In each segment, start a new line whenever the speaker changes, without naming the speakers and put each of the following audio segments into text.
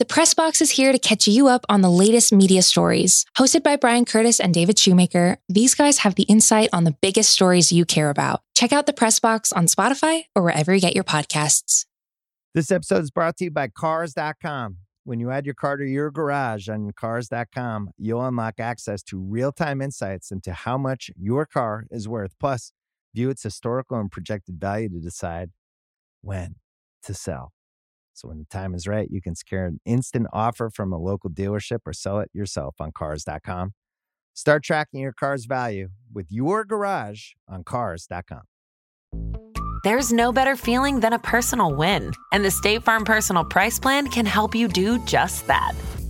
The Press Box is here to catch you up on the latest media stories. Hosted by Bryan Curtis and David Shoemaker, these guys have the insight on the biggest stories you care about. Check out the Press Box on Spotify or wherever you get your podcasts.
This episode is brought to you by Cars.com. When you add your car to your garage on Cars.com, you'll unlock access to real time insights into how much your car is worth. Plus, view its historical and projected value to decide when to sell. So when the time is right, you can secure an instant offer from a local dealership or sell it yourself on cars.com. Start tracking your car's value with your garage on cars.com.
There's no better feeling than a personal win, and the State Farm Personal Price Plan can help you do just that.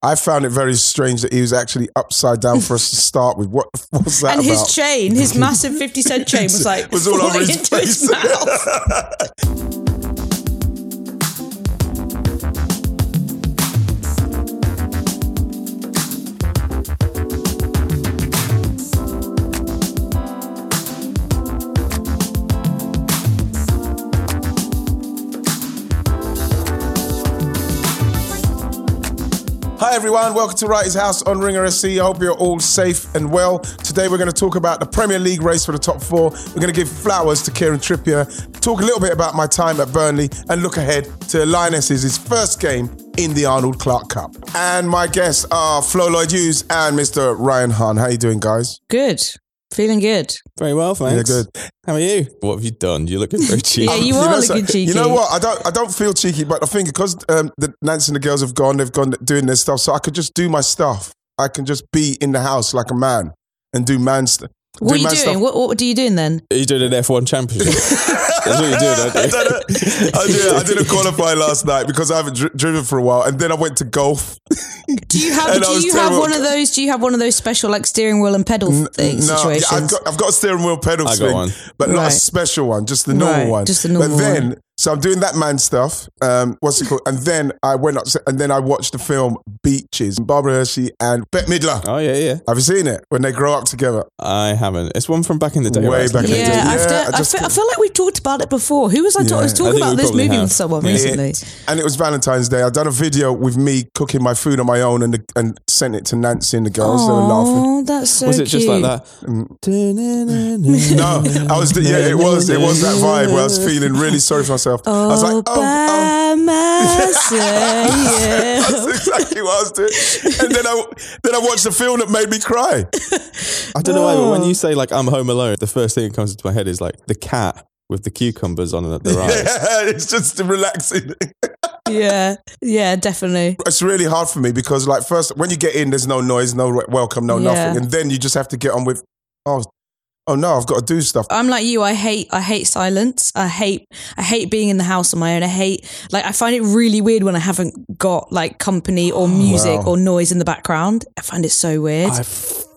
I found it very strange that he was actually upside down for us to start with. What was that
and
about?
his chain, his massive 50 cent chain was like
was all over his
into his mouth.
everyone, welcome to Wrighty's House on Ringer FC. I hope you're all safe and well. Today we're going to talk about the Premier League race for the top four. We're going to give flowers to Kieran Trippier, talk a little bit about my time at Burnley, and look ahead to Lionesses' first game in the Arnold Clark Cup. And my guests are Flo Lloyd Hughes and Mr. Ryan Hunn. How are you doing, guys?
Good. Feeling good.
Very well, thanks.
Yeah, good.
How are you? What have you done? You're looking very cheeky.
Yeah, you
know
are
so-
looking cheeky.
You know what? I don't. I don't feel cheeky, but I think because um, the Nancy and the girls have gone, they've gone doing their stuff, so I could just do my stuff. I can just be in the house like a man and do man stuff.
What are you doing? What, what are you doing then?
Are you doing an F1 championship? That's what you're doing, aren't
I,
you?
did a, I, did, I did a qualify last night because I haven't dri- driven for a while, and then I went to golf.
Do you have do you have
terrible.
one of those do you have one of those special like steering wheel and pedal thing
No, yeah. I've got I've got a steering wheel pedal
I got
swing,
one.
but not a special one, just the normal
Right,
one.
just the normal
But then,
one.
So I'm doing that man stuff. Um, what's it called? And then I went up, and then I watched the film Beaches. Barbara Hershey and Bette Midler.
Oh, yeah, yeah.
Have you seen it when they grow up together?
I haven't. It's one from back in the day.
Way
right?
back in the
yeah,
day.
I've
Yeah,
done-
I
I, feel, I feel like we've talked about it before. Who was I, talking? I was talking
think
about this movie
have.
with someone
Yeah.
recently.
And it was Valentine's Day. I done a video with me cooking my food on my own, and the, and sent it to Nancy and the girls. They were laughing.
Oh, that's so
Was it just like that?
No, I was. Yeah, it was. It was that vibe where I was feeling really sorry for myself. I was like, oh, oh.
by myself.
That's exactly what I was doing. And then I then I watched a film that made me cry.
I don't know why, but when
Oh.
you say like I'm home alone, the first thing that comes into my head is like the cat with the cucumbers on their eyes.
Yeah, it's just relaxing.
yeah, yeah, definitely.
It's really hard for me because like first when you get in, there's no noise, no welcome, no
Yeah.
nothing, and then you just have to get on with oh oh no, I've got to do stuff.
I'm like you. I hate. I hate silence. I hate. I hate being in the house on my own. I hate. Like I find it really weird when I haven't got like company or oh, music
Wow.
or noise in the background. I find it so weird.
I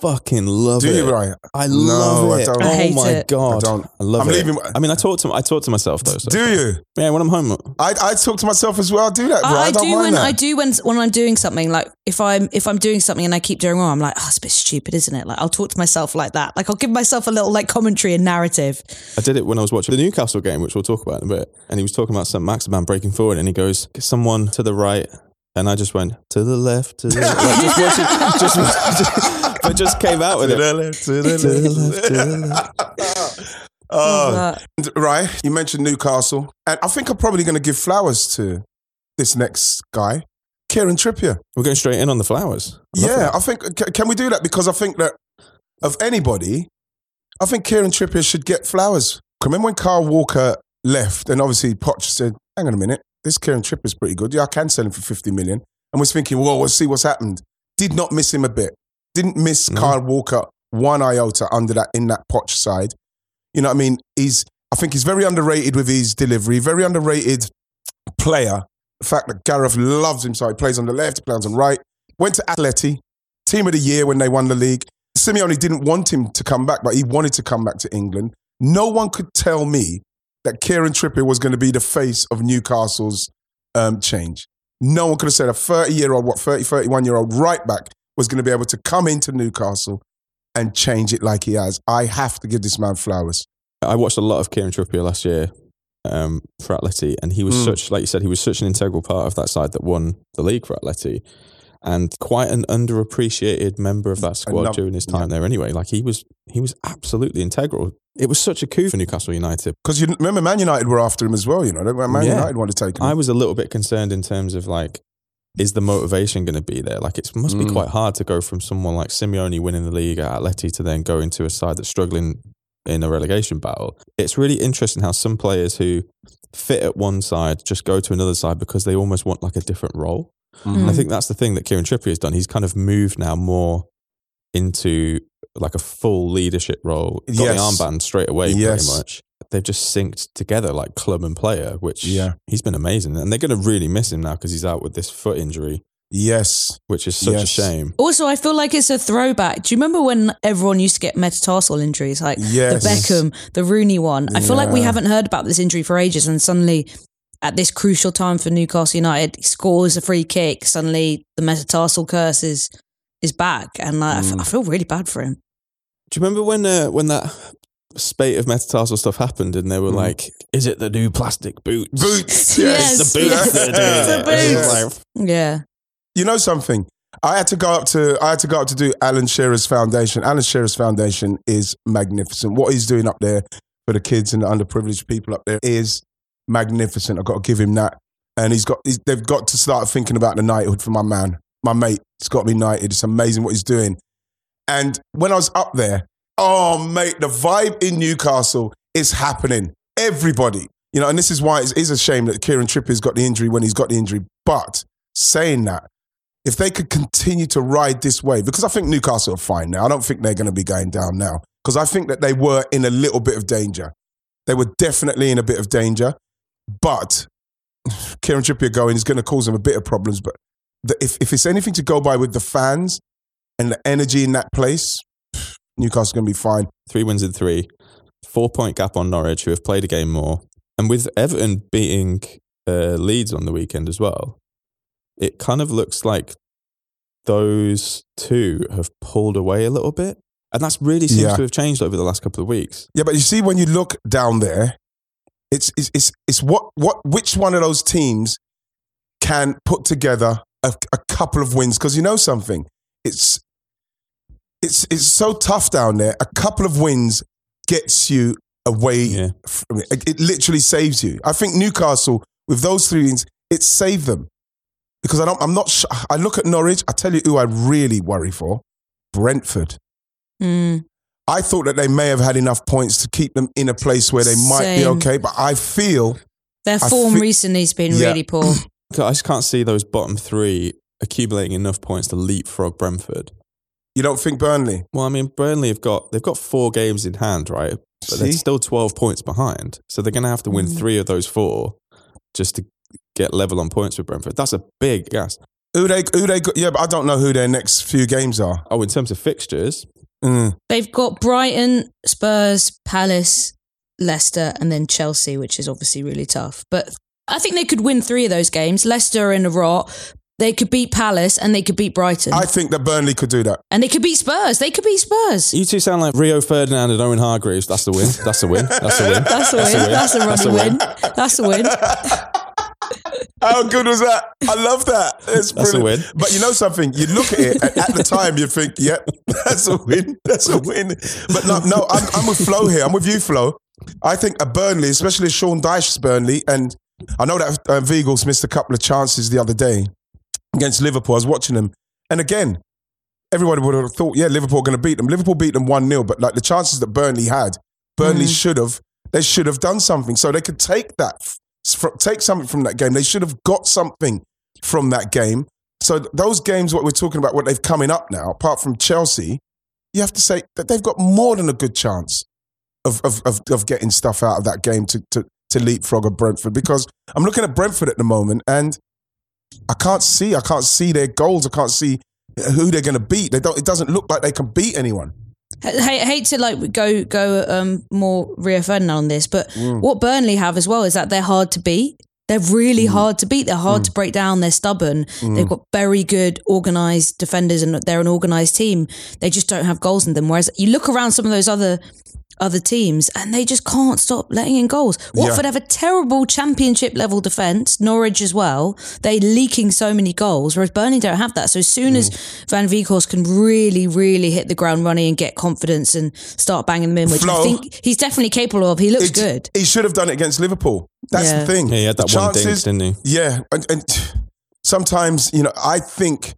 fucking love it.
Do
it.
you, Ryan?
I
No,
love
I
it.
don't.
I
oh
hate
my
it.
god,
I don't.
I love
I'm
it.
leaving-
I mean, I talk to I talk to myself though. So.
Do you?
Yeah, when I'm home.
Uh, I, I talk to myself as well. I do that, bro. I,
I,
don't
do
mind
when
that.
I do when when I'm doing something like if I'm if I'm doing something and I keep doing wrong, I'm like, oh, it's a bit stupid, isn't it? Like I'll talk to myself like that. Like I'll give myself a little like commentary and narrative.
I did it when I was watching the Newcastle game, which we'll talk about in a bit. And he was talking about St. Maximin breaking forward, and he goes, "Someone to the right." And I just went to the left, to the like, just watching, just, just, but just came out with it.
the left, to the
To the
left.
left, to the
Oh, Right, you mentioned Newcastle, and I think I'm probably going to give flowers to this next guy, Kieran Trippier.
We're going straight in on the flowers. I
Yeah,
that.
I think can we do that because I think that of anybody, I think Kieran Trippier should get flowers. Remember when Kyle Walker left, and obviously Poch said, "Hang on a minute, this Kieran Trippier's pretty good. Yeah, I can sell him for fifty million. And was thinking, well, we'll see what's happened. Did not miss him a bit. Didn't miss
No.
Kyle Walker one iota under that in that Poch side. You know what I mean? He's I think he's very underrated with his delivery, very underrated player. The fact that Gareth loves him, so he plays on the left, he plays on the right. Went to Atleti, team of the year when they won the league. Simeone didn't want him to come back, but he wanted to come back to England. no one could tell me that Kieran Trippier was going to be the face of Newcastle's um, change. No one could have said a 30 year old, what, 30, 31 year old right back was going to be able to come into Newcastle and change it like he has. I have to give this man flowers.
I watched a lot of Kieran Trippier last year um, for Atleti, and he was
Mm.
such, like you said, he was such an integral part of that side that won the league for Atleti, and quite an underappreciated member of that squad during his time there. Anyway, like he was, he was absolutely integral. It was such a coup for Newcastle United.
Because you remember, Man United were after him as well, you know. Man
Yeah.
United wanted to take him.
I was a little bit concerned in terms of like, is the motivation going to be there? Like, it must be
Mm.
quite hard to go from someone like Simeone winning the league at Atleti to then go into a side that's struggling in a relegation battle. It's really interesting how some players who fit at one side just go to another side because they almost want like a different role.
Mm.
I think that's the thing that Kieran Trippier has done. He's kind of moved now more into like a full leadership role. Got
Yes.
the armband straight away,
Yes.
pretty much. They've just synced together like club and player, which
Yeah.
he's been amazing. And they're going to really miss him now because he's out with this foot injury,
yes.
which is such a shame.
Also, I feel like it's a throwback. Do you remember when everyone used to get metatarsal injuries, like
Yes.
the Beckham, the Rooney one? I feel like we haven't heard about this injury for ages, and suddenly, at this crucial time for Newcastle United, he scores a free kick. Suddenly, the metatarsal curse is is back, and like,
Mm.
I feel really bad for him.
Do you remember when uh, when that spate of metatarsal stuff happened and they were
Mm.
like, is it the new plastic boots?
Boots.
Yes.
It's the boots
Yes.
that
It's the
it. And it's
boots.
like,
Yeah,
You know something? I had to go up to I had to go up to do Alan Shearer's foundation. Alan Shearer's foundation is magnificent. What he's doing up there for the kids and the underprivileged people up there is magnificent. I've got to give him that. And he's got he's, they've got to start thinking about the knighthood for my man, my mate. It's got to be knighted. It's amazing what he's doing. And when I was up there, oh mate, the vibe in Newcastle is happening. Everybody, you know, and this is why it is a shame that Kieran Trippier's got the injury when he's got the injury. But saying that, if they could continue to ride this way, because I think Newcastle are fine now. I don't think they're going to be going down now. Because I think that they were in a little bit of danger. They were definitely in a bit of danger. But Kieran Trippier going is going to cause them a bit of problems. But the, if, if it's anything to go by with the fans and the energy in that place, Newcastle's going to be fine.
three wins in three, four point gap on Norwich, who have played a game more. And with Everton beating uh, Leeds on the weekend as well, it kind of looks like those two have pulled away a little bit. And that's really seems
Yeah.
to have changed over the last couple of weeks.
Yeah, but you see, when you look down there, it's it's it's, it's what what which one of those teams can put together a, a couple of wins? Because you know something, it's it's it's so tough down there. A couple of wins gets you away
Yeah.
from it. It- It literally saves you. I think Newcastle with those three wins, it saved them because I don't. I'm not. Sh- I look at Norwich. I tell you who I really worry for: Brentford.
Mm.
I thought that they may have had enough points to keep them in a place where they might be okay, but I feel
their form
thi-
recently has been
Yeah.
really poor.
I just can't see those bottom three accumulating enough points to leapfrog Brentford.
You don't think Burnley.
Well, I mean, Burnley have got they've got four games in hand, right? But they're still twelve points behind, so they're going to have to win
Mm.
three of those four just to get level on points with Brentford. That's a big gas.
Who they? Who they? Got, yeah, but I don't know who their next few games are.
Oh, in terms of fixtures,
Mm.
They've got Brighton, Spurs, Palace, Leicester, and then Chelsea, which is obviously really tough. But I think they could win three of those games. Leicester are in a rot. They could beat Palace and they could beat Brighton.
I think that Burnley could do that.
and they could beat Spurs. They could beat Spurs.
you two sound like Rio Ferdinand and Owen Hargreaves. That's the win. That's the win. That's the win.
That's the win. That's a
That's
running
a win.
win. That's a win.
How good was that? I love that. It's
That's a
brilliant.
win.
But you know something? You look at it, and at the time, you think, yep, that's a win. That's a win. But no, no I'm, I'm with Flo here. I'm with you, Flo. I think a Burnley, especially Sean Dyche's Burnley, and I know that uh, Vigals missed a couple of chances the other day against Liverpool. I was watching them. And again, everybody would have thought, yeah, Liverpool are going to beat them. Liverpool beat them 1 0, but like the chances that Burnley had, Burnley mm. should have, they should have done something. So they could take that, fr- take something from that game. They should have got something from that game. So those games, what we're talking about, what they've coming up now, apart from Chelsea, you have to say that they've got more than a good chance of, of, of, of getting stuff out of that game to, to, to leapfrog a Brentford. Because I'm looking at Brentford at the moment and I can't see, I can't see their goals. I can't see who they're going to beat. They don't, it doesn't look like they can beat anyone.
I hate to like go go um, more Rio Ferdinand on this, but
Mm.
what Burnley have as well is that they're hard to beat. They're really
Mm.
hard to beat. They're hard to break down. They're stubborn. They've got very good organized defenders, and they're an organized team. They just don't have goals in them. Whereas you look around some of those other other teams, and they just can't stop letting in goals. Watford have a terrible Championship level defense. Norwich as well. They leaking so many goals, whereas Burnley don't have that. So as soon as mm. Van Weghorst can really, really hit the ground running and get confidence and start banging them in, which
Flo.
I think he's definitely capable of. He looks
It-
good.
He should have done it against Liverpool. That's
Yeah.
the thing.
Yeah, he had that
The
one dink, didn't he?
Yeah, and, and sometimes you know I think,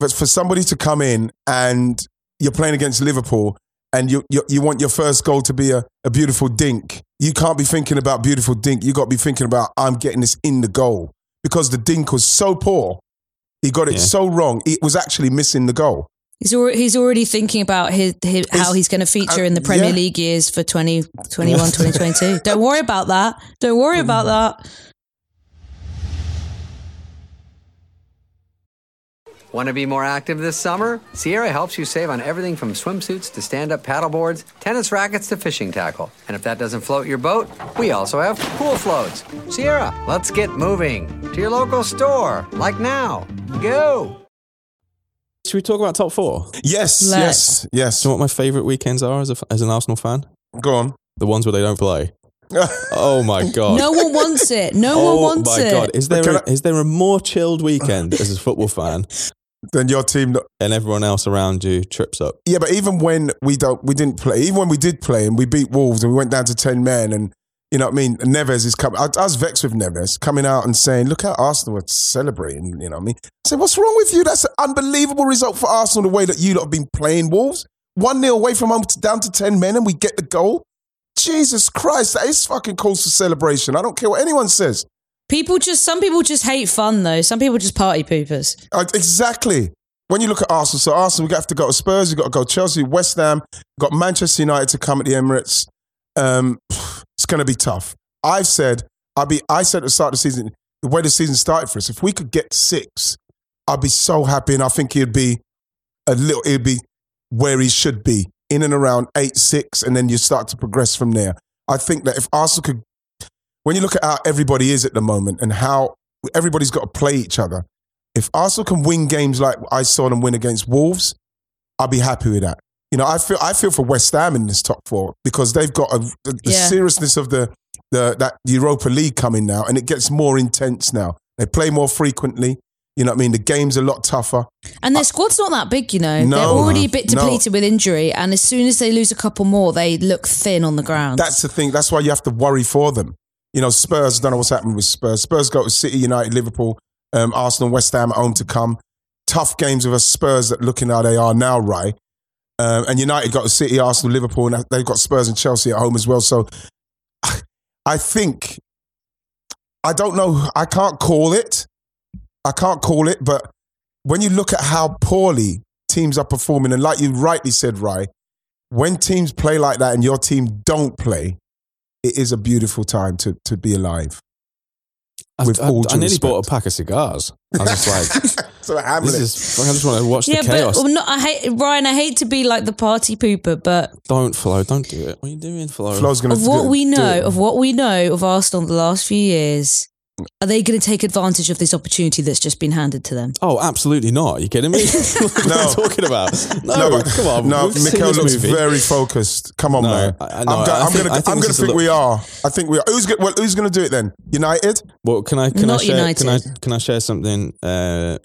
but for somebody to come in and you're playing against Liverpool and you you, you want your first goal to be a, a beautiful dink, you can't be thinking about beautiful dink. You got to be thinking about I'm getting this in the goal because the dink was so poor. He got it
Yeah.
so wrong. It was actually missing the goal.
He's already, he's already thinking about his, his how he's going to feature in the
uh,
Premier
yeah.
League years for 2021, 2022. Don't worry about that. Don't worry about that.
Want to be more active this summer? Sierra helps you save on everything from swimsuits to stand up paddleboards, tennis rackets to fishing tackle. And if that doesn't float your boat, we also have pool floats. Sierra, let's get moving to your local store, like now. Go!
Should we talk about top four?
Yes,
Let's.
yes, yes.
Do you know what my favourite weekends are as, a, as an Arsenal fan?
Go on.
The ones where they don't play. Oh my god!
No one wants it. No
oh
one wants it.
Oh my god! Is there a,
I-
is there a more chilled weekend as a football fan
then your team.
and everyone else around you trips up?
Yeah, but even when we don't, we didn't play. Even when we did play and we beat Wolves and we went down to ten men, and you know what I mean. Neves is coming. I, I was vexed with Neves coming out and saying, "Look how Arsenal were celebrating." You know what I mean? I said, "What's wrong with you? That's an unbelievable result for Arsenal. The way that you lot have been playing Wolves, one 0 away from home to, down to ten men, and we get the goal. Jesus Christ, that is fucking cause for celebration. I don't care what anyone says.
People just some people just hate fun though. Some people just party poopers.
Uh, exactly. When you look at Arsenal, so Arsenal, we have to go to Spurs, we've got to go to Chelsea, West Ham, got Manchester United to come at the Emirates. Um, it's going to be tough. I've said, I'll be, I said at the start of the season, the way the season started for us, if we could get six, I'd be so happy, and I think he'd be a little, it'd be where he should be, in and around eight, six, and then you start to progress from there. I think that if Arsenal could, when you look at how everybody is at the moment and how everybody's got to play each other, if Arsenal can win games like I saw them win against Wolves, I'll be happy with that. You know, I feel I feel for West Ham in this top four because they've got a, the, the
Yeah.
seriousness of the the that Europa League coming now, and it gets more intense now. They play more frequently. You know what I mean? The game's a lot tougher.
And their squad's not that big, you know.
No,
They're already a bit
no.
depleted with injury, and as soon as they lose a couple more, they look thin on the ground.
That's the thing. That's why you have to worry for them. You know, Spurs. Don't know what's happening with Spurs. Spurs go to City, United, Liverpool, um, Arsenal, West Ham at home to come. Tough games with us Spurs that looking how they are now, right? Um, and United got to City, Arsenal, Liverpool, and they've got Spurs and Chelsea at home as well. So I think I don't know. I can't call it. I can't call it, but when you look at how poorly teams are performing, and like you rightly said, Rye, when teams play like that and your team don't play, it is a beautiful time to, to be alive.
I,
With
I,
all
I
due
nearly bought a pack of cigars. I was just like,
so Hamlet,
this is. I just want to watch
yeah,
the
but
chaos.
well, not, I hate Ryan. I hate to be like the party pooper, but
don't Flo, don't do it. What are you doing, Flo?
Flo's going to
of what we know, of what we know of Arsenal the last few years, are they going to take advantage of this opportunity that's just been handed to them?
Oh, absolutely not. Are you kidding me? what are
No.
you talking about? No,
No, but-
come on.
no,
we've
Mikel looks
movie.
very focused. Come on,
No,
man.
I- I-
I'm,
no,
go-
I
I'm
think-
gonna,
think
gonna think we are. I think we are. Who's, well, who's going to do it then? United?
Well, can I can
Not
I share
United.
can I can I share something? Uh,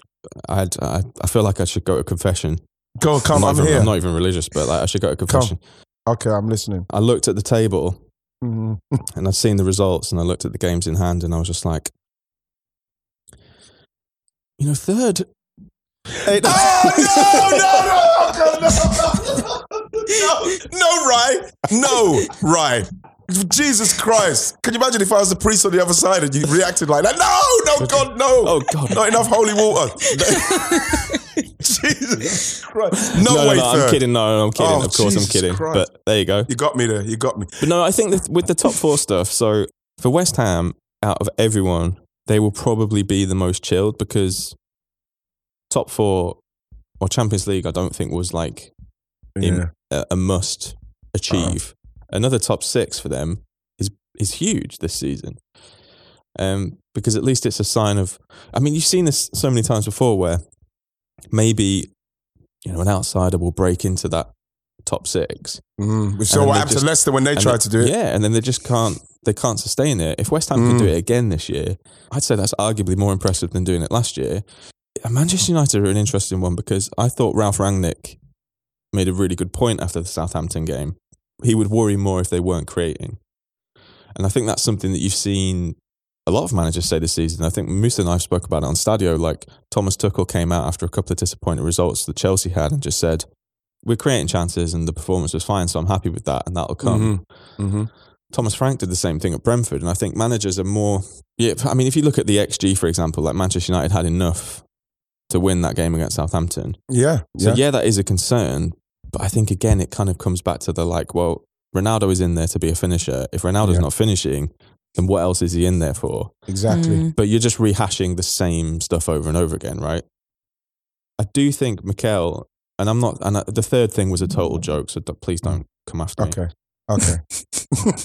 I had I, I feel like I should go to confession.
Go, come,
not
I'm
even,
here.
I'm not even religious, but like I should go to confession.
Okay, I'm listening.
I looked at the table
Mhm.
and I'd seen the results, and I looked at the games in hand, and I was just like, you know, third.
Oh, no, no, no, no, no, no, right, no, right. Jesus Christ! Can you imagine if I was the priest on the other side and you reacted like that? No, no, God, no!
Oh, God.
not enough holy water. Jesus Christ! No,
no,
way,
no. I'm kidding. No, no, I'm kidding.
Oh,
of course,
Jesus
I'm kidding.
Christ.
But there you go.
You got me there. You got me.
But no, I think that with the top four stuff, so for West Ham, out of everyone, they will probably be the most chilled because top four or Champions League, I don't think was like im- a, a must achieve. Another top six for them is is huge this season. Um, because at least it's a sign of. I mean, you've seen this so many times before, where maybe you know an outsider will break into that top six.
Mm. We saw what
they
happened to Leicester when they tried to do it.
Yeah, and then they just can't. They can't sustain it. If West Ham
Mm.
can do it again this year, I'd say that's arguably more impressive than doing it last year. And Manchester United are an interesting one because I thought Ralf Rangnick made a really good point after the Southampton game. He would worry more if they weren't creating, and I think that's something that you've seen a lot of managers say this season. I think Musa and I spoke about it on Stadio. Like Thomas Tuchel came out after a couple of disappointing results that Chelsea had and just said, "We're creating chances, and the performance was fine, so I'm happy with that, and that'll come."
hmm
Thomas Frank did the same thing at Brentford, and I think managers are more. Yeah, I mean, if you look at the XG, for example, like Manchester United had enough to win that game against Southampton.
Yeah.
So
yeah.
yeah, that is a concern, but I think again, it kind of comes back to the like, well, Ronaldo is in there to be a finisher. If Ronaldo's
Yeah.
not finishing, then what else is he in there for?
Exactly.
Mm.
But you're just rehashing the same stuff over and over again, right? I do think Mikel, and I'm not, and I, the third thing was a total joke, so d- please don't come after me.
Okay. Okay.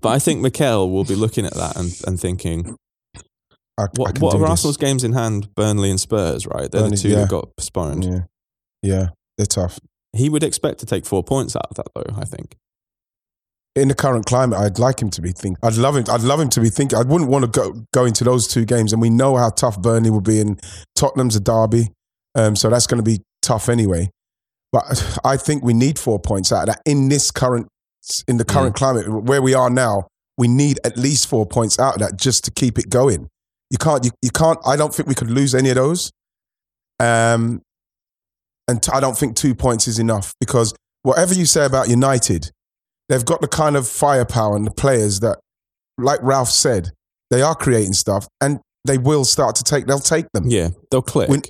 But I think Mikel will be looking at that and, and thinking,
I, I
what,
can
what
do
are
this.
Arsenal's games in hand? Burnley and Spurs, right? They're
Burnley,
the two
yeah.
that got postponed.
Yeah. Yeah. They're tough.
He would expect to take four points out of that, though. I think.
In the current climate, I'd like him to be think. I'd love him. I'd love him to be thinking. I wouldn't want to go go into those two games, and we know how tough Burnley will be, and Tottenham's a derby, um, so that's going to be tough anyway. But I think we need four points out of that in this current in the current climate where we are now. We need at least four points out of that just to keep it going. You can't. You, you can't. I don't think we could lose any of those. Um, and t- I don't think two points is enough because whatever you say about United, they've got the kind of firepower and the players that, like Ralf said, they are creating stuff and they will start to take. They'll take them.
Yeah, they'll click.
When-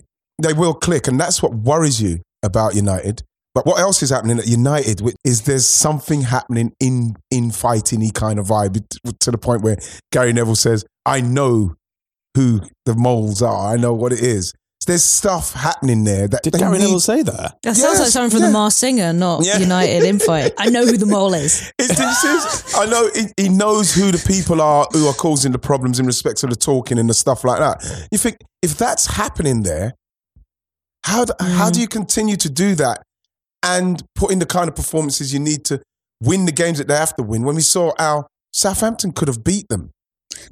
They will click, and that's what worries you about United. But what else is happening at United is there's something happening in in fighting kind of vibe to the point where Gary Neville says, "I know who the moles are. I know what it is." There's stuff happening there that
Did Gary
need-
Neville say that?
That sounds like
Yes,
something from
yeah.
the Mars Singer, not
Yeah.
United Infight. I know who the mole is.
It's, it's, it's- I know he, he knows who the people are who are causing the problems in respect to the talking and the stuff like that. You think if that's happening there, how do, how do mm. you continue to do that and put in the kind of performances you need to win the games that they have to win? When we saw how Southampton could have beat them.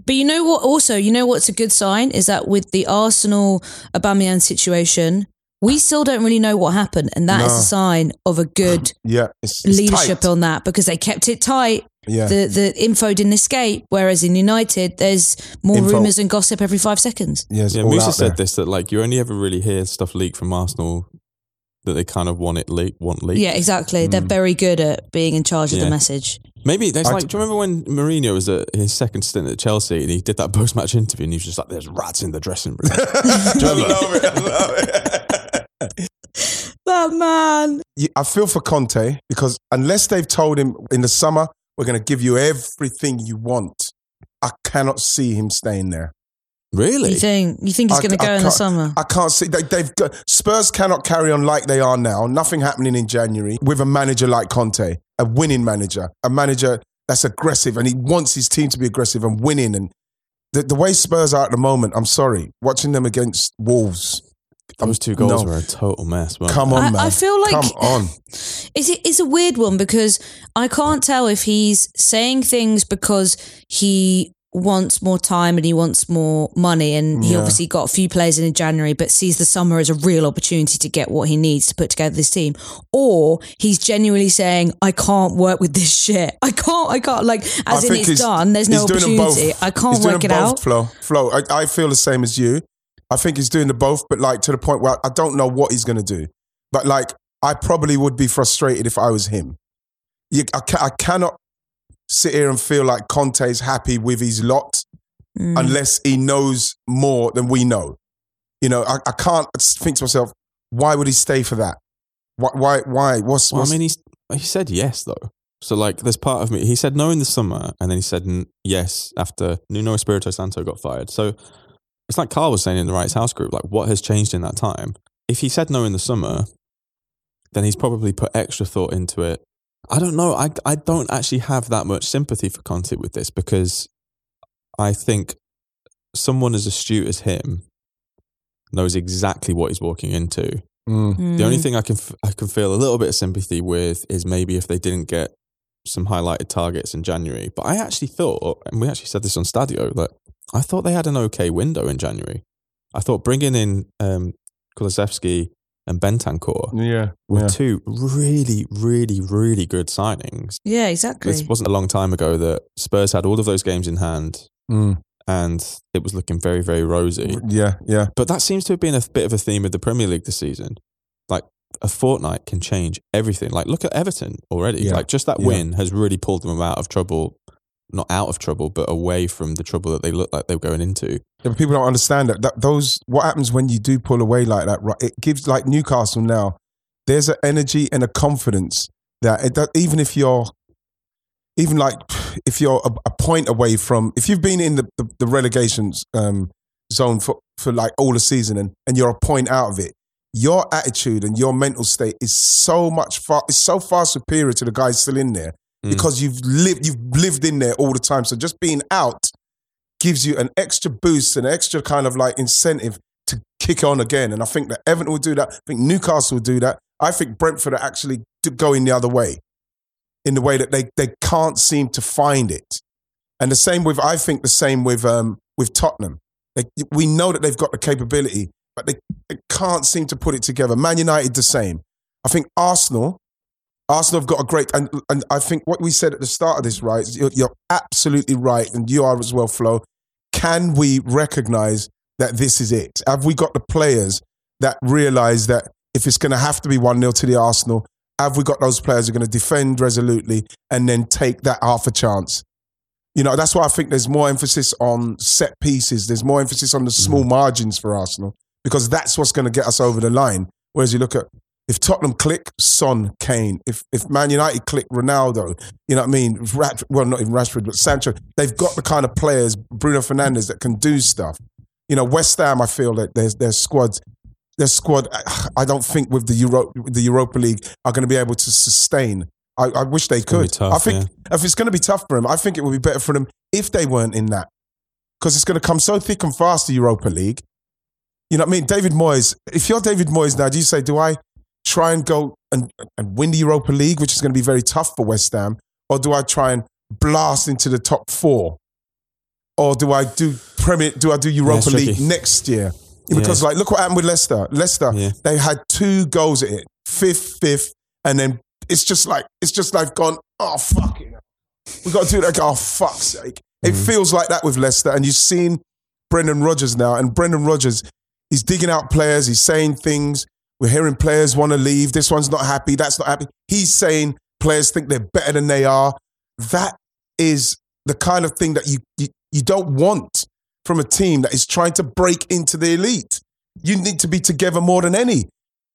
But you know what? Also, you know what's a good sign is that with the Arsenal Aubameyang situation, we still don't really know what happened, and that is
No.
a sign of a good
Yeah, it's, it's
leadership
tight.
on that because they kept it tight.
Yeah,
The the info didn't escape. Whereas in United, there's more
Info-
rumors and gossip every five seconds.
yeah,
Yeah, Musa said
there.
this that like you only ever really hear stuff leak from Arsenal that they kind of want it leak, want leak.
Yeah, exactly. They're mm. very good at being in charge of
Yeah.
the message.
Maybe there's
I
like. do you remember when Mourinho was at his second stint at Chelsea and he did that post-match interview and he was just like, "There's rats in the dressing room."
I love it. I love it.
That man.
you- I feel for Conte because unless they've told him in the summer, we're going to give you everything you want, I cannot see him staying there.
Really?
You think you think he's going to
I
go in the summer?
I can't see. They, they've got, Spurs cannot carry on like they are now. Nothing happening in January with a manager like Conte, a winning manager, a manager that's aggressive and he wants his team to be aggressive and winning. And the, the way Spurs are at the moment, I'm sorry, watching them against Wolves.
Those two goals
No.
were a total mess. weren't
Come on,
I-
man.
I feel like-
come on.
It's it's a weird one because I can't tell if he's saying things because he wants more time and he wants more money and he
Yeah.
obviously got a few players in in January but sees the summer as a real opportunity to get what he needs to put together this team or he's genuinely saying I can't work with this shit I can't I can't like
I
as in it's done there's no
he's doing them
opportunity. I can't
He's doing
work it
both,
out
Flo, Flo, I, I feel the same as you. I think he's doing the both, but like to the point where I don't know what he's going to do. But like, I probably would be frustrated if I was him. You, I, ca- I cannot sit here and feel like Conte's happy with his lot
Mm.
unless he knows more than we know. You know, I, I can't think to myself, why would he stay for that? Why? Why? why? What's?
Well, I mean, he's, he said yes though. So like, there's part of me. He said no in the summer, and then he said n- yes after Nuno Espirito Santo got fired. So it's like Carl was saying in the Rights House group. Like, what has changed in that time? If he said no in the summer, then he's probably put extra thought into it. I don't know. I I don't actually have that much sympathy for Conte with this because I think someone as astute as him knows exactly what he's walking into.
Mm.
The only thing I can f- I can feel a little bit of sympathy with is maybe if they didn't get some highlighted targets in January. But I actually thought, and we actually said this on Stadio, that I thought they had an okay window in January. I thought bringing in um, Kulusevski and Bentancur
Yeah.
were
yeah.
two really, really, really good signings.
Yeah, exactly.
This wasn't a long time ago that Spurs had all of those games in hand
Mm.
and it was looking very, very rosy.
Yeah, yeah.
But that seems to have been a bit of a theme of the Premier League this season. Like a fortnight can change everything. Like look at Everton already.
Yeah.
Like just that
Yeah.
win has really pulled them out of trouble. Not out of trouble, but away from the trouble that they look like they were going into.
Yeah, but people don't understand that, that those what happens when you do pull away like that right it gives like newcastle now there's an energy and a confidence that it, that even if you're even like if you're a, a point away from if you've been in the, the, the relegation um, zone for, for like all the season and, and you're a point out of it your attitude and your mental state is so much far is so far superior to the guys still in there
Mm.
because you've lived you've lived in there all the time. So just being out gives you an extra boost an extra kind of like incentive to kick on again. And i think that everton will do that. I think newcastle will do that. I think brentford are actually going the other way in the way that they, they can't seem to find it. And the same with i think the same with um with tottenham. They, we know that they've got the capability but they, they can't seem to put it together. Man united the same. I think arsenal Arsenal have got a great, and, and I think what we said at the start of this, right? You're, you're absolutely right, and you are as well, Flo. Can we recognize that this is it? Have we got the players that realize that if it's going to have to be 1 0 to the Arsenal, have we got those players who are going to defend resolutely and then take that half a chance? You know, that's why I think there's more emphasis on set pieces. There's more emphasis on the small mm. margins for Arsenal because that's what's going to get us over the line. Whereas you look at if Tottenham click, Son, Kane. If if Man United click, Ronaldo. You know what I mean? Well, not even Rashford, but Sancho. They've got the kind of players, Bruno Fernandes, that can do stuff. You know, West Ham. I feel that their their squad, their squad. I don't think with the Euro, the Europa League are going to be able to sustain. I, I wish they could.
tough,
I think if it's going to be tough for them, I think it would be better for them if they weren't in that because it's going to come so thick and fast. The Europa League. You know what I mean? David Moyes. If you're David Moyes now, do you say, do I try and go and, and win the Europa League, which is going to be very tough for West Ham, or do I try and blast into the top four, or do I do Premier? Do I do Europa
tricky.
League next year?
Yeah.
Because like, look what happened with Leicester. Leicester,
Yeah.
they had two goals at it, fifth, fifth, and then it's just like it's just like gone. Oh fuck it, we got to do that. Oh fuck's sake! It
Mm-hmm.
feels like that with Leicester, and you've seen Brendan Rodgers now, and Brendan Rodgers, he's digging out players. He's saying things. We're hearing players want to leave. This one's not happy. That's not happy. He's saying players think they're better than they are. That is the kind of thing that you, you, you don't want from a team that is trying to break into the elite. You need to be together more than any.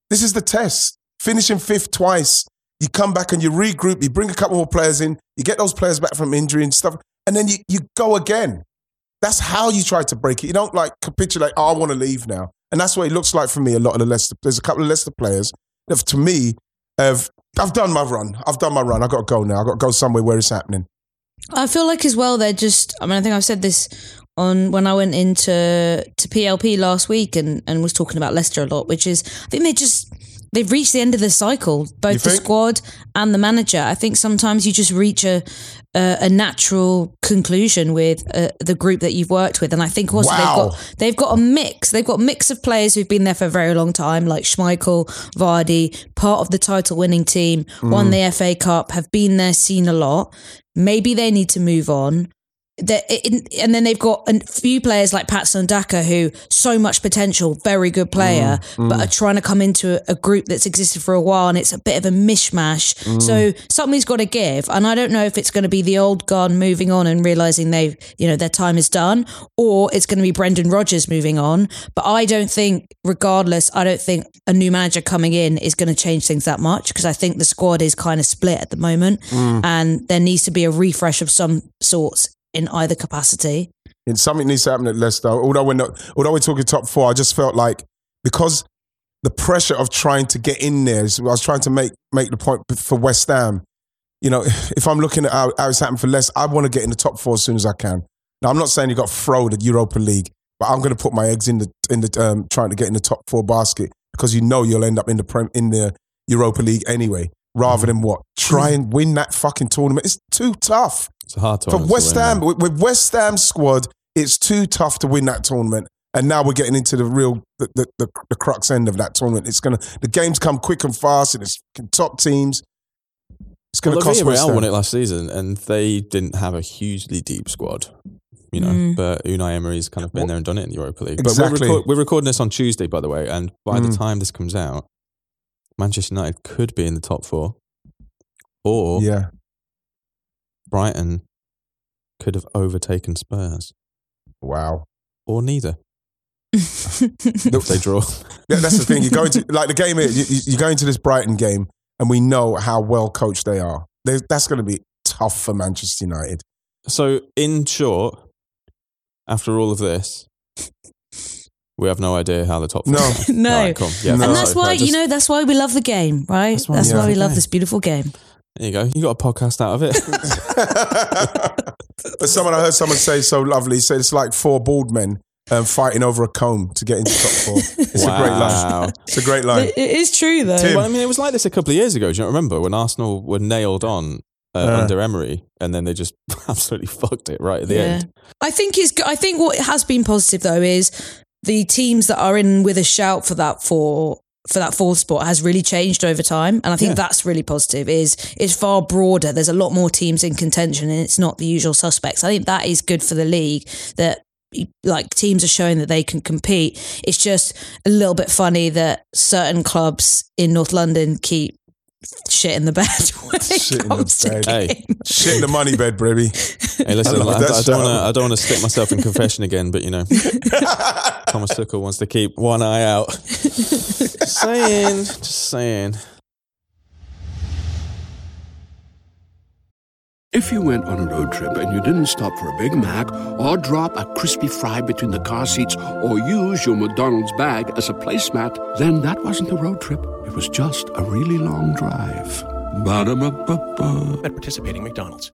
This is the test. Finishing fifth twice, you come back and you regroup, you bring a couple more players in, you get those players back from injury and stuff, and then you, you go again. That's how you try to break it. You don't like capitulate, oh, I want to leave now. And that's what it looks like for me, a lot of the Leicester. There's a couple of Leicester players that, to me, have, I've done my run. I've done my run. I've got to go now. I've got to go somewhere where it's happening.
I feel like as well they're just. I mean, I think I've said this on when I went into to PLP last week and and was talking about Leicester a lot, which is I think they just they've reached the end of the cycle, both the squad and the manager. I think sometimes you just reach a a, a natural conclusion with uh, the group that you've worked with, and I think also
Wow.
they've got they've got a mix. They've got a mix of players who've been there for a very long time, like Schmeichel, Vardy, part of the title winning team, won the FA Cup, have been there, seen a lot. Maybe they need to move on. That- and then they've got a few players like Patson Daka, who so much potential, very good player, mm, mm. but are trying to come into a, a group that's existed for a while, and it's a bit of a mishmash. Mm. So something's got to give, and I don't know if it's going to be the old guard moving on and realizing they've, you know, their time is done, or it's going to be Brendan Rodgers moving on. But I don't think, regardless, I don't think a new manager coming in is going to change things that much because I think the squad is kind of split at the moment, and there needs to be a refresh of some sorts in either capacity.
And something needs to happen at Leicester. Although we're not, although we're talking top four, I just felt like because the pressure of trying to get in there. I was trying to make make the point for West Ham. You know, if I'm looking at how, how it's happened for Leicester, I want to get in the top four as soon as I can. Now, I'm not saying you got to throw the Europa League, but I'm going to put my eggs in the in the um, trying to get in the top four basket because you know you'll end up in the prem, in the Europa League anyway. Rather than what try and win that fucking tournament, it's too tough
It's a hard
for
tournament. to
West
win,
Ham
man.
with, with West Ham's squad. It's too tough to win that tournament, and now we're getting into the real the the, the, the crux end of that tournament. It's gonna the games come quick and fast, and it's top teams. It's gonna
Well,
cost West
Villarreal
Ham.
won it last season, and they didn't have a hugely deep squad. You know,
Mm.
but Unai Emery's kind of been
Well,
there and done it in the Europa League.
exactly.
But we're, record- we're recording this on Tuesday, by the way, and by the
Mm.
time this comes out, Manchester United could be in the top four, or
Yeah,
Brighton could have overtaken Spurs,
wow.
or neither. If they draw,
Yeah, that's the thing. You go into like the game. here, You, you- you go into this Brighton game, and we know how well coached they are. They, that's going to be tough for Manchester United.
so in short, after all of this, we have no idea how the top.
No.
are.
No.
All right, cool. Yeah,
No.
and
so-
that's why,
right, just-
you know, that's why we love the game, right?
That's
That's
why
why,
we
we
love
love this beautiful game.
There you go. You got a podcast out of it.
but someone I heard someone say so lovely. He said it's like four bald men um, fighting over a comb to get into top four. It's a great line. It's a great line.
It- it is true, though.
Tim.
Well, I mean, it was like this a couple of years ago. Do you not remember when Arsenal were nailed on uh,
Uh.
under Emery, and then they just absolutely fucked it right at the
Yeah.
end?
I think it's. I think what has been positive though is the teams that are in with a shout for that four for that fourth spot has really changed over time, and I think
Yeah.
that's really positive. Is it's far broader. There's a lot more teams in contention, and it's not the usual suspects. I think that is good for the league that. Like teams are showing that they can compete. It's just a little bit funny that certain clubs in North London keep shit in the bed when
Shit
it
in the
to
bed.
Hey.
Shit in the money bed, baby.
Hey, listen,
I love
I, I don't want to. I don't want to stick myself in confession again, but you know, Thomas Tuchel wants to keep one eye out. just saying, just saying.
If you went on a road trip and you didn't stop for a Big Mac or drop a crispy fry between the car seats or use your McDonald's bag as a placemat, then that wasn't a road trip. It was just a really long drive. Ba-da-ba-ba-ba.
at participating McDonald's.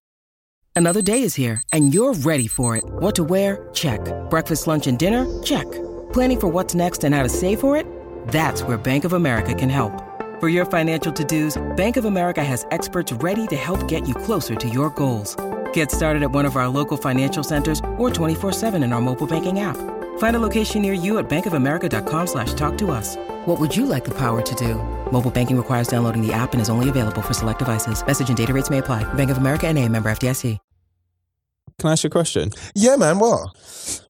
Another day is here, and you're ready for it. What to wear? Check. Breakfast, lunch, and dinner? Check. Planning for what's next and how to save for it? That's where Bank of America can help. For your financial to-dos, Bank of America has experts ready to help get you closer to your goals. Get started at one of our local financial centers or 24-7 in our mobile banking app. Find a location near you at bankofamerica.com slash talk to us. What would you like the power to do? Mobile banking requires downloading the app and is only available for select devices. Message and data rates may apply. Bank of America and a member FDIC.
Can I ask you a question?
Yeah, man. What?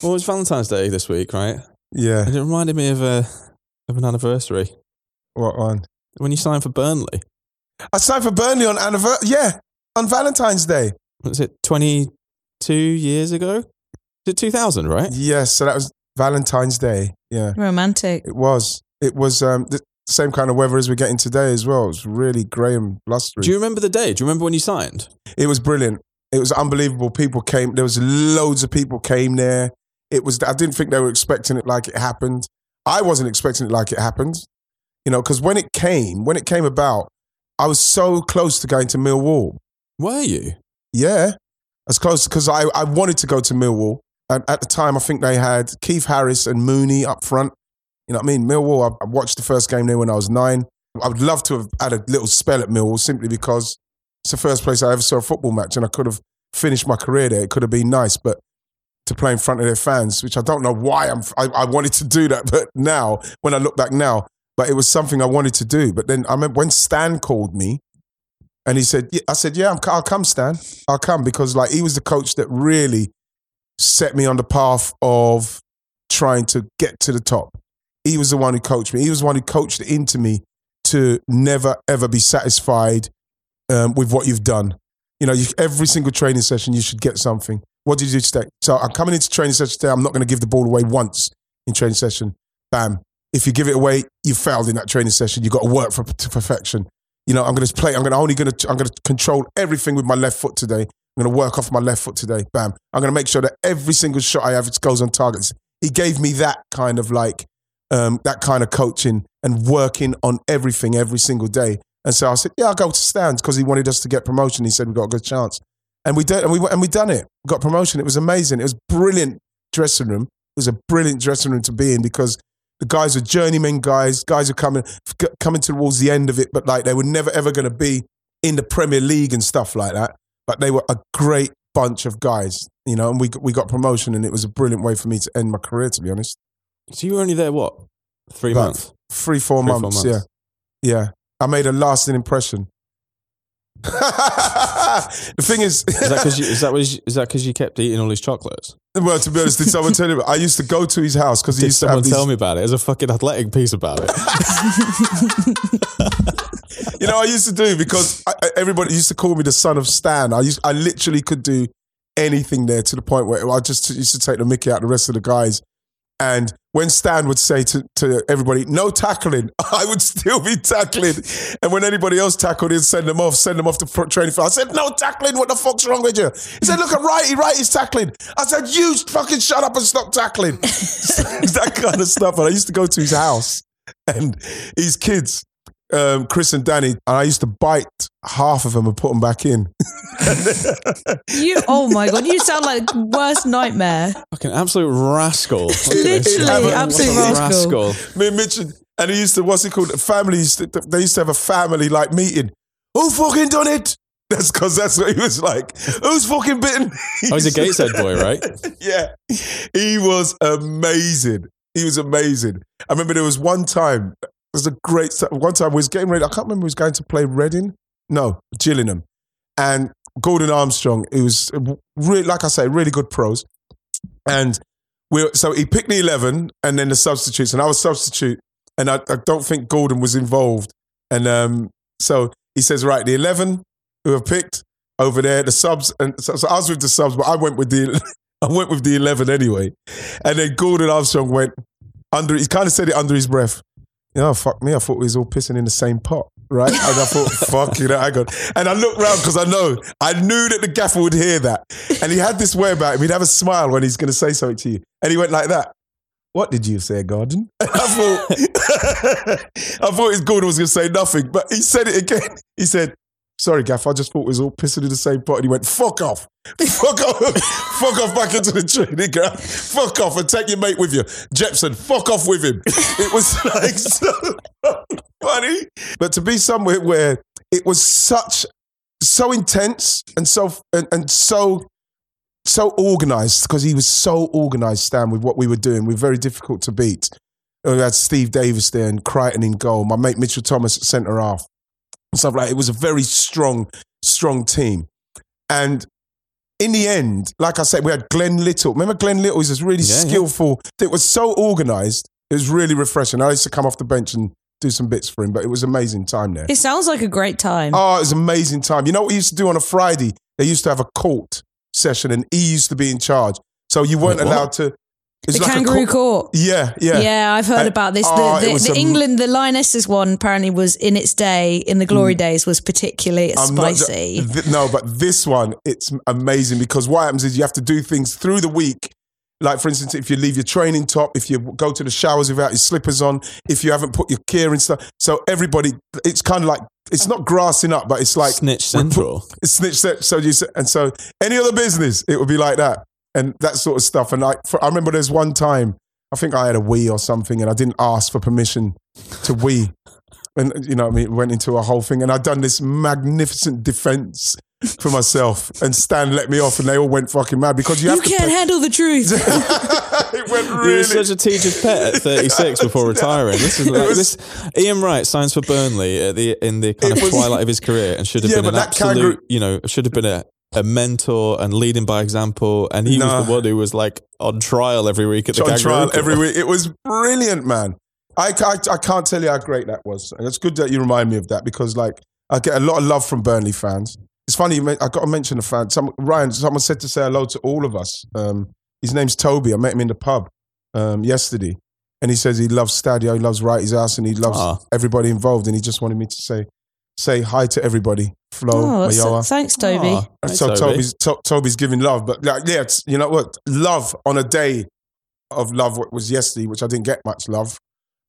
Well, it was Valentine's Day this week, right?
Yeah.
And it reminded me of a of an anniversary
What one?
When you signed for Burnley.
I signed for Burnley on anniversary. Yeah, on Valentine's Day.
Was it twenty two years ago? Is it two thousand? Right?
Yes, so that was Valentine's Day. Yeah,
Romantic.
it was. It was um, the same kind of weather as we're getting today as well. It was really grey and blustery.
Do you remember the day? Do you remember when you signed?
It was brilliant. It was unbelievable. People came. There was loads of people came there. It was. I didn't think they were expecting it like it happened. I wasn't expecting it like it happened. You know, because when it came, when it came about, I was so close to going to Millwall.
Were you?
Yeah, as close because I, I wanted to go to Millwall. And at the time, I think they had Keith Harris and Mooney up front. You know what I mean? Millwall, I, I watched the first game there when I was nine. I would love to have had a little spell at Millwall simply because it's the first place I ever saw a football match and I could have finished my career there. It could have been nice, but to play in front of their fans, which I don't know why I'm, I, I wanted to do that, but now, when I look back now, but it was something I wanted to do. But then I remember when Stan called me and he said, yeah, I said, yeah, I'm, I'll come, Stan. I'll come because like he was the coach that really set me on the path of trying to get to the top. He was the one who coached me. He was the one who coached it into me to never ever be satisfied um, with what you've done. You know, you, every single training session you should get something. What did you do expect? So I'm coming into training session today. I'm not going to give the ball away once in training session. Bam. If you give it away, you failed in that training session. You've got to work for to perfection. You know, I'm going to play. I'm going to only going to I'm going to control everything with my left foot today. I'm going to work off my left foot today. Bam. I'm going to make sure that every single shot I have goes on targets. He gave me that kind of like um, that kind of coaching and working on everything every single day. And so I said, yeah, I'll go to Stan's because he wanted us to get promotion. He said we got a good chance, and we did, and we and we done it. Got promotion. It was amazing. It was brilliant dressing room. It was a brilliant dressing room to be in because the guys were journeyman guys. Guys are coming coming towards the end of it, but like they were never ever going to be in the Premier League and stuff like that. But they were a great bunch of guys, you know. And we we got promotion, and it was a brilliant way for me to end my career. To be honest,
So you were only there what three
About
months?
three four,
Three, four
months,
months.
Yeah, yeah. I made a lasting impression. the thing is,
Is that because you, is that was, is that because you kept eating all these chocolates?
well, to be honest, did someone tell you? I used to go to his house because he
Did
used to
someone
have these.
tell me about it? There's a fucking athletic piece about it.
You know, I used to do because I, I- everybody used to call me the son of Stan. I used, I literally could do anything there to the point where I just used to take the Mickey out the rest of the guys. And when Stan would say to, to everybody, no tackling, I would still be tackling. And when anybody else tackled, he'd send them off, send them off to training field. I said, no tackling, what the fuck's wrong with you? He said, look at Righty, Righty's tackling. I said, you fucking shut up and stop tackling. that kind of stuff. And I used to go to his house and his kids, um, Chris and Danny, and I used to bite half of them and put them back in.
You, oh my god, you sound like worst nightmare.
fucking absolute rascal. Look at this.
Literally, absolute rascal.
Me and Mitch, and and he used to, what's it called? Family, used to, they used to have a family like meeting. Who fucking done it? That's because that's what he was like. Who's fucking bitten? me?
Oh, he's a Gateshead boy, right?
yeah. He was amazing. He was amazing. I remember there was one time, it was a great, one time we was getting ready, I can't remember, he was going to play Reading. No, Gillingham. And Gordon Armstrong, he was really, like I say, really good pros. And we so he picked the 11 and then the substitutes, and I was substitute, and I, I don't think Gordon was involved. And um, so he says, right, the 11 who have picked over there, the subs, and so, so I was with the subs, but I went with the I went with the 11 anyway. And then Gordon Armstrong went under, he kind of said it under his breath. You know, fuck me, I thought we was all pissing in the same pot, right? And I thought, fuck you know, I got, and I looked round because I know, I knew that the gaffer would hear that. And he had this way about him, he'd have a smile when he's going to say something to you. And he went like that. What did you say, Gordon? I thought, I thought his Gordon was going to say nothing, but he said it again. He said, Sorry, Gaff, I just thought we was all pissing in the same pot. And he went, fuck off. Fuck off. fuck off back into the training ground. Fuck off and take your mate with you. Jepson, fuck off with him. It was like so funny. But to be somewhere where it was such, so intense and so, and, and so, so organized because he was so organized, Stan, with what we were doing. We were very difficult to beat. Uh, we had Steve Davis there and Crichton in goal. My mate Mitchell Thomas at centre half and stuff like. It was a very strong, strong team. And in the end, like I said, we had Glenn Little. Remember Glenn Little? He's this really
Yeah, yeah.
skillful. It was so organized. It was really refreshing. I used to come off the bench and do some bits for him, but it was amazing time there.
It sounds like a great time.
Oh, it was amazing time. You know what we used to do on a Friday? They used to have a court session and he used to be in charge. So you weren't
Wait,
allowed to. It's
the
like a
kangaroo court.
Yeah, yeah.
Yeah, I've heard
And-
about this. The,
oh,
the, the
am-
England, the Lionesses one apparently was in its day, in the glory days, was particularly
Mm. I'm not-
spicy.
th- no, but this one, it's amazing because what happens is you have to do things through the week. Like, for instance, if you leave your training top, if you go to the showers without your slippers on, if you haven't put your gear and stuff. So, everybody, it's kind of like, it's not grassing up, but it's like
Snitch Central.
it's snitch central. So you and so any other business, it would be like that and that sort of stuff. And I, for, I remember there's one time I think I had a wee or something, and I didn't ask for permission to wee, and you know what I mean went into a whole thing, and I'd done this magnificent defense for myself, and Stan let me off, and they all went fucking mad because you
You
have
can't
pay-
handle the truth.
it went
He
really.
was such a teacher's pet at 36 before retiring. This is like
was-
this. Ian Wright signs for Burnley at the in the kind of
was-
twilight of his career and should have
Yeah,
been an absolute,
kangaroo-
you know, should have been a, a mentor and leading by example. And he was the one who was like on trial every week at the
on trial every week. It was brilliant, man. I, I, I can't tell you how great that was. And it's good that you remind me of that because, like, I get a lot of love from Burnley fans. It's funny, I got to mention the fan. Some, Ryan, someone said to say hello to all of us. Um, his name's Toby. I met him in the pub um, yesterday. And he says he loves Stadio, he loves Wrighty's house, and he loves
Ah.
everybody involved. And he just wanted me to say say hi to everybody. Flo,
Oh, that's-
Mayoa.
thanks, Toby.
Aw,
And so
Toby.
Toby's to, Toby's giving love, but like, yeah, it's, you know what? Love on a day of love what was yesterday, which I didn't get much love.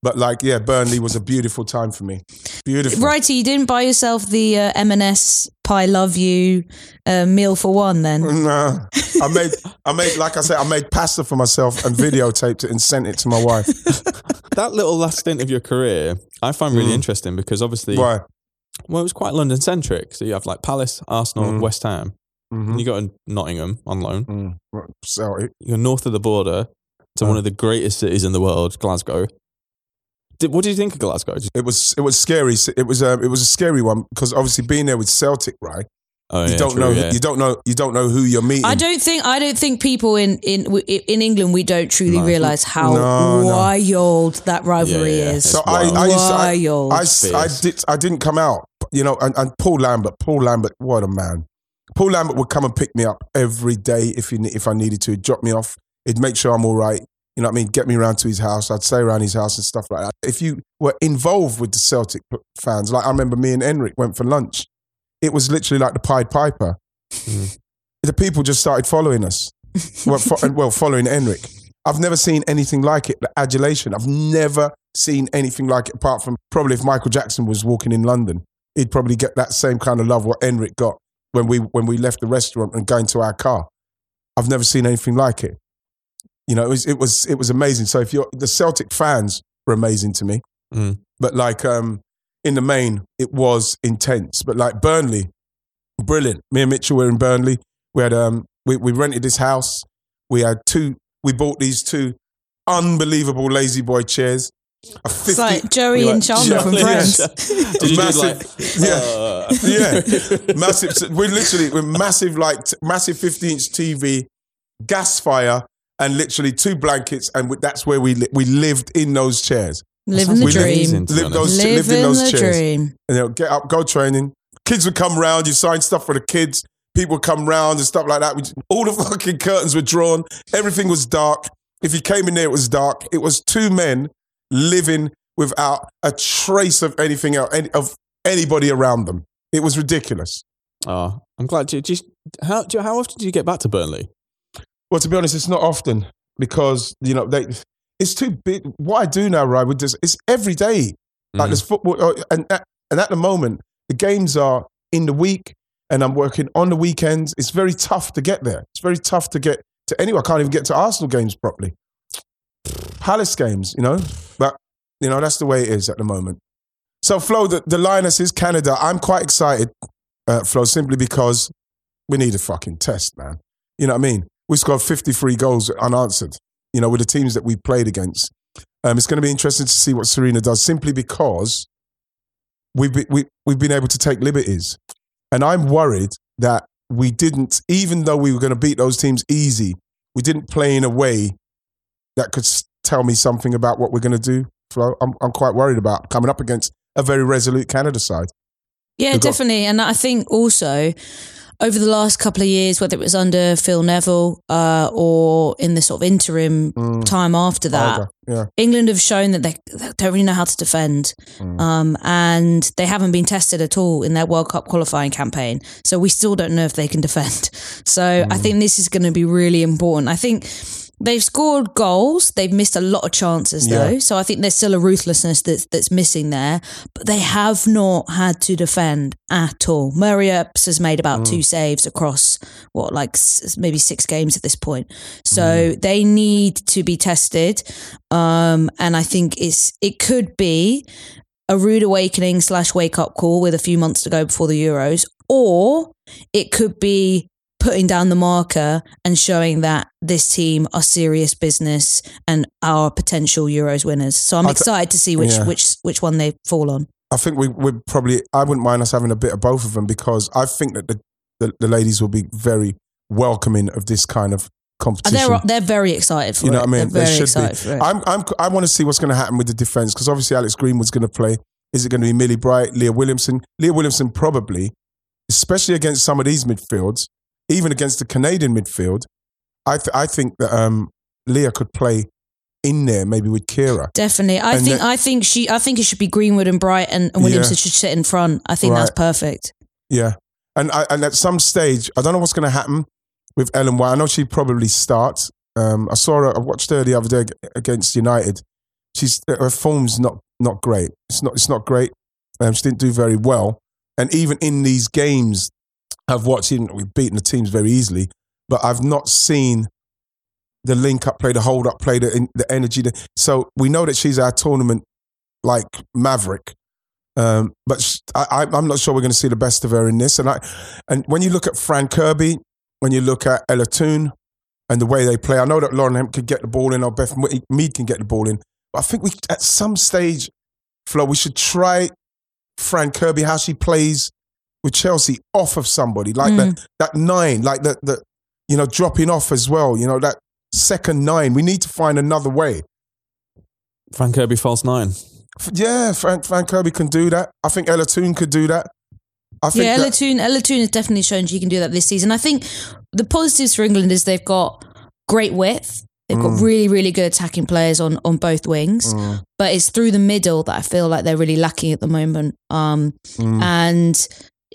But like, yeah, Burnley was a beautiful time for me. Beautiful.
Righty, you didn't buy yourself the uh, M&S Pie Love You uh, meal for one then?
No, I made, I made, like I said, I made pasta for myself and videotaped it and sent it to my wife.
that little last stint of your career, I find really
Mm.
interesting because obviously,
Why?
Well, it was quite London centric. So you have like Palace, Arsenal,
Mm.
West Ham,
Mhm.
and you go to Nottingham on loan.
Mm. Sorry.
You're north of the border to
Oh.
one of the greatest cities in the world, Glasgow. Did, what do you think of Glasgow?
It was, it was scary. It was, um, it was a scary one because obviously being there with Celtic, right?
Oh,
you
yeah,
don't
true,
know,
yeah.
you don't know, you don't know who you're meeting.
I don't think I don't think people in in in England we don't truly
No.
realize how
No, no.
wild that rivalry
Yeah, yeah,
is.
it's
So I, I, used to, I,
Wild.
I, s- I
Fierce.
did, I didn't come out, you know, and, and Paul Lambert, Paul Lambert, what a man. Paul Lambert would come and pick me up every day if he, if I needed to. He'd drop me off. He'd make sure I'm all right. You know what I mean? Get me around to his house. I'd stay around his house and stuff like that. If you were involved with the Celtic fans, like I remember me and Henrik went for lunch. It was literally like the Pied Piper. The people just started following us. well, fo- well, following Henrik. I've never seen anything like it. The adulation. I've never seen anything like it apart from probably if Michael Jackson was walking in London, he'd probably get that same kind of love what Henrik got when we when we left the restaurant and going to our car. I've never seen anything like it. You know, it was it was it was amazing. So if you're the Celtic fans were amazing to me,
Mm.
but like um in the main it was intense. But like Burnley, brilliant. Me and Mitchell were in Burnley. We had um we, we rented this house. We had two. We bought these two unbelievable lazy boy chairs. A 50,
It's like Joey
we
and
like-
Chandler from
Yeah.
Friends.
Did you do like,
yeah.
uh,
yeah, massive. We're literally we're massive, like t- massive fifty inch TV, gas fire, and literally two blankets, and we, that's where we li- we lived in those chairs.
Living the
We lived-
dream.
to be
Live
honest.
those, lived in
Living
those
the
chairs.
dream.
And you know, get up, go training. Kids would come round. You sign stuff for the kids. People would come round and stuff like that. We, all the fucking curtains were drawn. Everything was dark. If you came in there, it was dark. It was two men living without a trace of anything else, any, of anybody around them. It was ridiculous.
Oh, I'm glad. Do you, do you, how, do you, how often do you get back to Burnley?
Well, to be honest, it's not often because you know they. It's too big. What I do now, right, with this, it's every day. Like
Mm.
there's football, uh, and at, and at the moment, the games are in the week, and I'm working on the weekends. It's very tough to get there. It's very tough to get to anywhere. I can't even get to Arsenal games properly. Palace games, you know, but you know that's the way it is at the moment. So, Flo, the, the Lioness is Canada. I'm quite excited, uh, Flo, simply because we need a fucking test, man. You know what I mean? We scored 53 goals unanswered, you know, with the teams that we played against. Um, it's going to be interesting to see what Sarina does simply because we've, be, we, we've been able to take liberties. And I'm worried that we didn't, even though we were going to beat those teams easy, we didn't play in a way that could tell me something about what we're going to do. Flo, I'm, I'm quite worried about coming up against a very resolute Canada side.
Yeah, definitely. And I think also over the last couple of years, whether it was under Phil Neville uh, or in the sort of interim
Mm.
time after that,
yeah.
England have shown that they, they don't really know how to defend.
Mm.
Um, and they haven't been tested at all in their World Cup qualifying campaign. So we still don't know if they can defend. So
Mm.
I think this is going to be really important. I think they've scored goals. They've missed a lot of chances though.
Yeah.
So I think there's still a ruthlessness that's, that's missing there. But they have not had to defend at all. Mary Earps has made about
Mm.
two saves across what, like s- maybe six games at this point. So
Mm.
they need to be tested. Um, and I think it's it could be a rude awakening slash wake up call with a few months to go before the Euros, or it could be putting down the marker and showing that this team are serious business and are potential Euros winners. So I'm excited to see which
yeah.
which which one they fall on.
I think we would probably. I wouldn't mind us having a bit of both of them because I think that the the, the ladies will be very welcoming of this kind of competition.
they're they're very excited for
you know
it.
what I mean?
They're very
should
excited
be. I'm, I'm, I want to see what's going to happen with the defense because obviously Alex Greenwood's going to play. Is it going to be Millie Bright, Leah Williamson? Leah Williamson probably, especially against some of these midfields, even against the Canadian midfield. I th- I think that um, Leah could play in there maybe with Keira.
Definitely. I
And
think
then-
I think she I think it should be Greenwood and Bright and, Williamson
Yeah.
should sit in front. I think that's perfect.
Yeah, and I, and at some stage, I don't know what's going to happen with Ellen White. I know she probably starts. Um, I saw her. I watched her the other day against United. she's her form's not not great. It's not it's not great. Um, she didn't do very well, and even in these games, I've watched. Even we've beaten the teams very easily, but I've not seen the link up play, the hold up play, the the energy. The, so we know that she's our tournament like maverick. Um, but sh- I, I'm not sure we're going to see the best of her in this. And I, and when you look at Fran Kirby, when you look at Ella Toone and the way they play, I know that Lauren Hemp could get the ball in, or Beth Mead can get the ball in. But I think we, at some stage, Flo, we should try Fran Kirby how she plays with Chelsea off of somebody like
Mm.
that that nine, like that the you know dropping off as well. You know that second nine. We need to find another way.
Frank Kirby false nine.
F- Yeah, Frank Fran Kirby can do that. I think Ella Toone could do that. I think
yeah, Ella
that-
Toone, Ella Toone has definitely shown she can do that this season. I think the positives for England is they've got great width. They've got
Mm.
really, really good attacking players on, on both wings,
Mm,
but it's through the middle that I feel like they're really lacking at the moment. Um,
mm.
and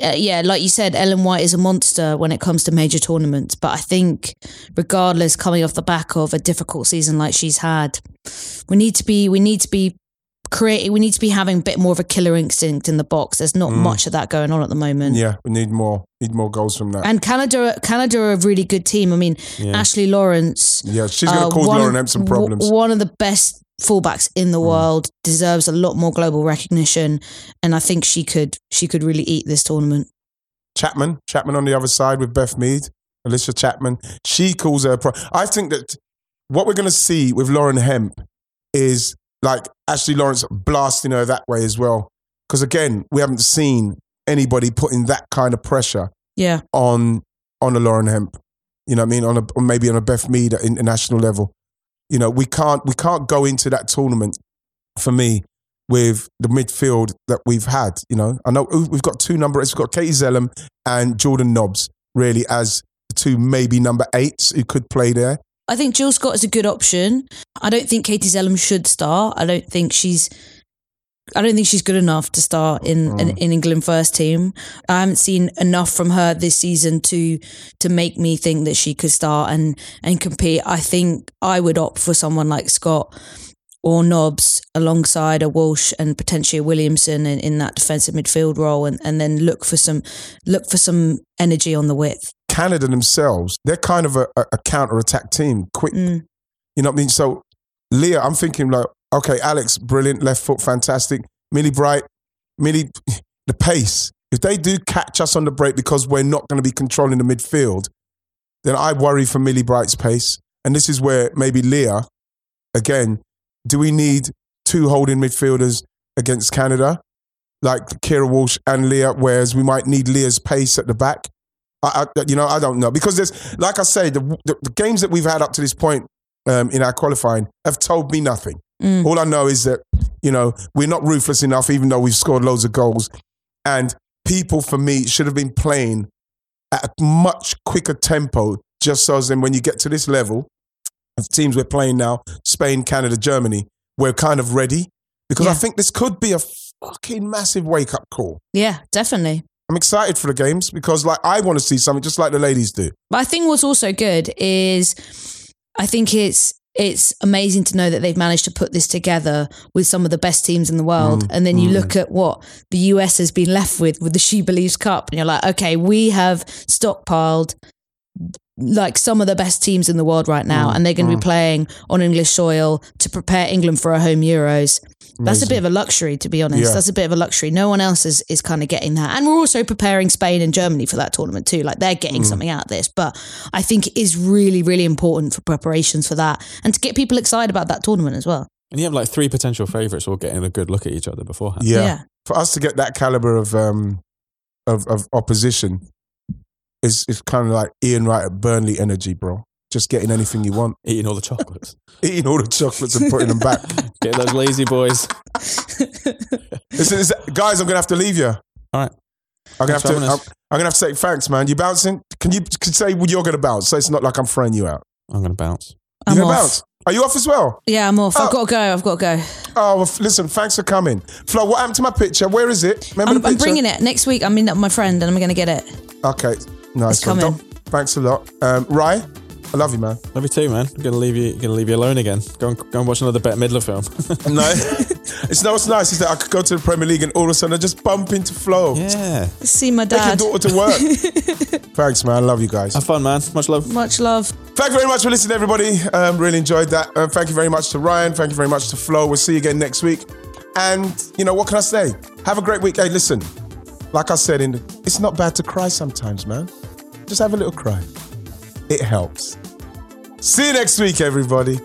uh, yeah, like you said, Ellen White is a monster when it comes to major tournaments. But I think, regardless, coming off the back of a difficult season like she's had, we need to be we need to be creating. We need to be having a bit more of a killer instinct in the box. There's not
Mm.
much of that going on at the moment.
yeah, we need more. Need more goals from that.
And Canada, Canada are a really good team. I mean,
Yeah.
Ashley Lawrence,
yeah, she's going to
uh,
cause Lauren Hemp some
w-
problems. Mm.
one of the best fullbacks in the hmm. world deserves a lot more global recognition, and I think she could she could really eat this tournament.
Chapman, Chapman on the other side with Beth Mead, Allysha Chapman. She calls her. Pro- I think that what we're going to see with Lauren Hemp is like Ashley Lawrence blasting her that way as well. Because again, we haven't seen anybody putting that kind of pressure
Yeah,
on on a Lauren Hemp. You know what I mean? On a maybe on a Beth Mead at international level. You know, we can't we can't go into that tournament for me with the midfield that we've had. You know, I know we've got two number eights. We've got Katie Zelem and Jordan Nobbs really as the two maybe number eights who could play there.
I think Jill Scott is a good option. I don't think Katie Zelem should start. I don't think she's. I don't think she's good enough to start in, in in England first team. I haven't seen enough from her this season to to make me think that she could start and and compete. I think I would opt for someone like Scott or Nobbs alongside a Walsh and potentially a Williamson in, in that defensive midfield role, and, and then look for some look for some energy on the width.
Canada themselves, they're kind of a, a, a counter attack team, quick.
Mm.
You know what I mean? So, Leah, I'm thinking like, okay, Alex, brilliant, left foot, fantastic. Millie Bright, Millie, the pace. If they do catch us on the break because we're not going to be controlling the midfield, then I worry for Millie Bright's pace. And this is where maybe Leah, again, do we need two holding midfielders against Canada, like Keira Walsh and Leah, whereas we might need Leah's pace at the back? I, I, you know, I don't know because there's, like I say, the, the, the games that we've had up to this point um, in our qualifying have told me nothing.
Mm.
All I know is that you know we're not ruthless enough, even though we've scored loads of goals. And people, for me, should have been playing at a much quicker tempo, just so as then when you get to this level of teams we're playing now, Spain, Canada, Germany, we're kind of ready because I think this could be a fucking massive wake up call.
Yeah, definitely.
I'm excited for the games because, like, I want to see something just like the ladies do.
But I think what's also good is I think it's it's amazing to know that they've managed to put this together with some of the best teams in the world.
Mm,
and then you
mm.
look at what the US has been left with with the She Believes Cup, and you're like, okay, we have stockpiled like some of the best teams in the world right now,
Mm,
and they're going to
mm.
be playing on English soil to prepare England for a home Euros. That's a bit of a luxury, to be honest.
Yeah.
That's a bit of a luxury. No one else is, is kind of getting that. And we're also preparing Spain and Germany for that tournament too. Like they're getting
Mm.
something out of this. But I think it is really, really important for preparations for that and to get people excited about that tournament as well.
And you have like three potential favourites all getting a good look at each other beforehand.
Yeah.
Yeah.
For us to get that caliber of um of, of opposition is is kind of like Ian Wright at Burnley energy, bro. Just getting anything you want,
Eating all the chocolates.
eating all the chocolates and putting them back.
Get those lazy boys.
Listen, is guys, I'm gonna have to leave you.
All right.
I'm gonna
Thanks
have to. I'm. I'm gonna have to say thanks, man. You bouncing? Can you can say you're gonna bounce? So it's not like I'm throwing you out.
I'm going to bounce.
I'm
You're gonna
off.
bounce. Are you off as well?
Yeah, I'm off.
Oh.
I've got to go. I've got to go.
Oh, well, listen. Thanks for coming, Flo. What happened to my picture? Where is it? Remember
I'm,
the
I'm bringing it next week. I'm meeting up with my friend and I'm going to get it.
Okay, nice.
It's
one.
coming.
Don't- Thanks a lot, um, Rye. I love you, man.
Love you too, man. I'm gonna leave you. Gonna leave you alone again. Go and go and watch another Bette Midler film.
No, it's no, what's nice is that I could go to the Premier League and all of a sudden I just bump into Flo.
yeah.
See my
Take your daughter to work. Thanks, man. I love you guys.
Have fun, man. Much love.
Much love.
Thank you very much for listening, everybody. Um, really enjoyed that. Um, thank you very much to Ryan. Thank you very much to Flo. We'll see you again next week. And you know what can I say? Have a great week. Hey, listen, like I said, in the, it's not bad to cry sometimes, man. Just have a little cry. It helps. See you next week, everybody.